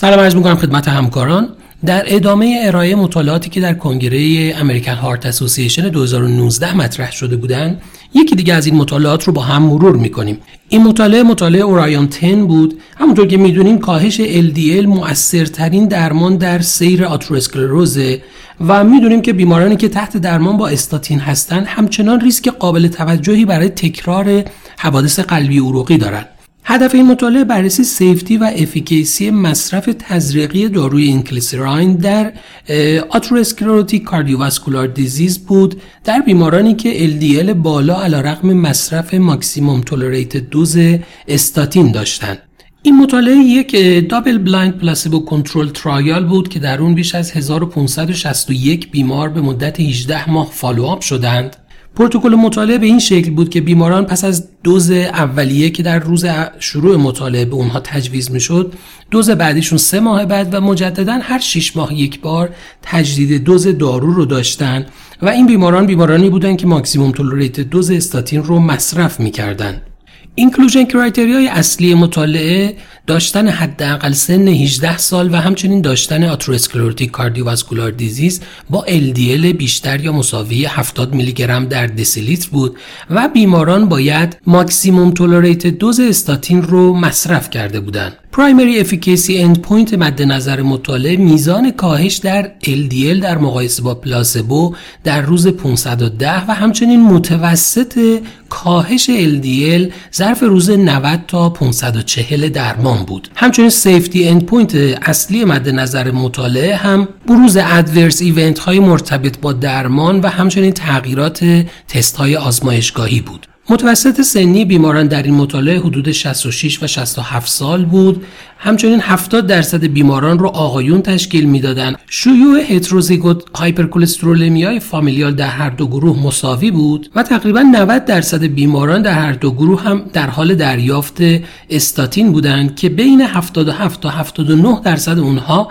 سلام عرض می‌کنم خدمت همکاران. در ادامه ارائه مطالعاتی که در کنگره امریکن هارت اسوسییشن 2019 مطرح شده بودند یکی دیگه از این مطالعات رو با هم مرور می‌کنیم. این مطالعه مطالعه اورایون 10 بود. همونطور که می‌دونیم کاهش LDL مؤثرترین درمان در سیر آتروسکلروزه و می‌دونیم که بیمارانی که تحت درمان با استاتین هستند همچنان ریسک قابل توجهی برای تکرار حوادث قلبی عروقی دارند. هدف این مطالعه بررسی safety و efficacy مصرف تزریقی داروی inclisiran در atherosclerotic cardiovascular disease بود در بیمارانی که LDL بالا علیرغم مصرف maximum tolerated dose statin داشتند. این مطالعه یک double blind placebo controlled trial بود که در اون بیش از 1561 بیمار به مدت 18 ماه follow up شدند پروتکل مطالعه به این شکل بود که بیماران پس از دوز اولیه که در روز شروع مطالعه به اونها تجویز می‌شد دوز بعدیشون سه ماه بعد و مجددا هر شیش ماه یک بار تجدید دوز دارو رو داشتن و این بیماران بیمارانی بودند که maximum tolerated dose statin رو مصرف می‌کردند inclusion criteria ی اصلی مطالعه داشتن حداقل سن 18 سال و همچنین داشتن atherosclerotic cardiovascular disease با LDL بیشتر یا مساوی 70 میلی گرم در دسیلیتر بود و بیماران باید maximum tolerated dose استاتین رو مصرف کرده بودند. primary efficacy endpoint مد نظر مطالعه میزان کاهش در LDL در مقایسه با پلاسبو در روز 510 و همچنین متوسط کاهش LDL ظرف روز 90 تا 540 درمان بود. همچنین safety endpoint اصلی مد نظر مطالعه هم بروز ادورس ایونت های مرتبط با درمان و همچنین تغییرات تست های آزمایشگاهی بود. متوسط سنی بیماران در این مطالعه حدود 66 و 67 سال بود. همچنین 70 درصد بیماران رو آقایون تشکیل می‌دادند. شیوع هتروزیگوت هایپرکلسترولمی فامیلیال در هر دو گروه مساوی بود و تقریبا 90 درصد بیماران در هر دو گروه هم در حال دریافت استاتین بودند که بین 77 تا 79 درصد اونها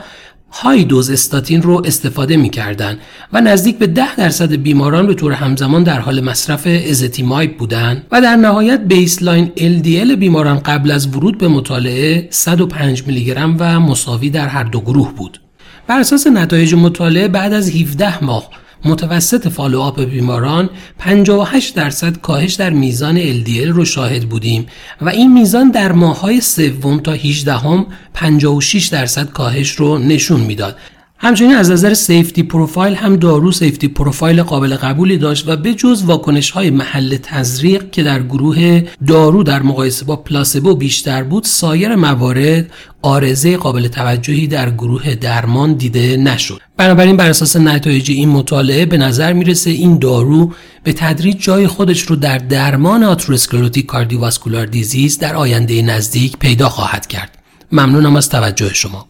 high dose استاتین رو استفاده می‌کردند و نزدیک به 10 درصد بیماران به طور همزمان در حال مصرف ازتیمایب بودند و در نهایت baseline LDL بیماران قبل از ورود به مطالعه 105 میلی گرم و مساوی در هر دو گروه بود. بر اساس نتایج مطالعه بعد از 17 ماه متوسط follow-up بیماران 58 درصد کاهش در میزان LDL رو شاهد بودیم و این میزان در ماههای سوم تا 18 هم 56 درصد کاهش رو نشون می‌داد. همچنین از نظر سیفتی پروفایل هم دارو سیفتی پروفایل قابل قبولی داشت و به جز واکنش های محل تزریق که در گروه دارو در مقایسه با پلاسبو بیشتر بود سایر موارد آرزه قابل توجهی در گروه درمان دیده نشد. بنابراین بر اساس نتایج این مطالعه به نظر می‌رسه این دارو به تدریج جای خودش رو در درمان آتروسکلروتیک کاردیوواسکولار دیزیز در آینده نزدیک پیدا خواهد کرد. ممنونم از توجه شما.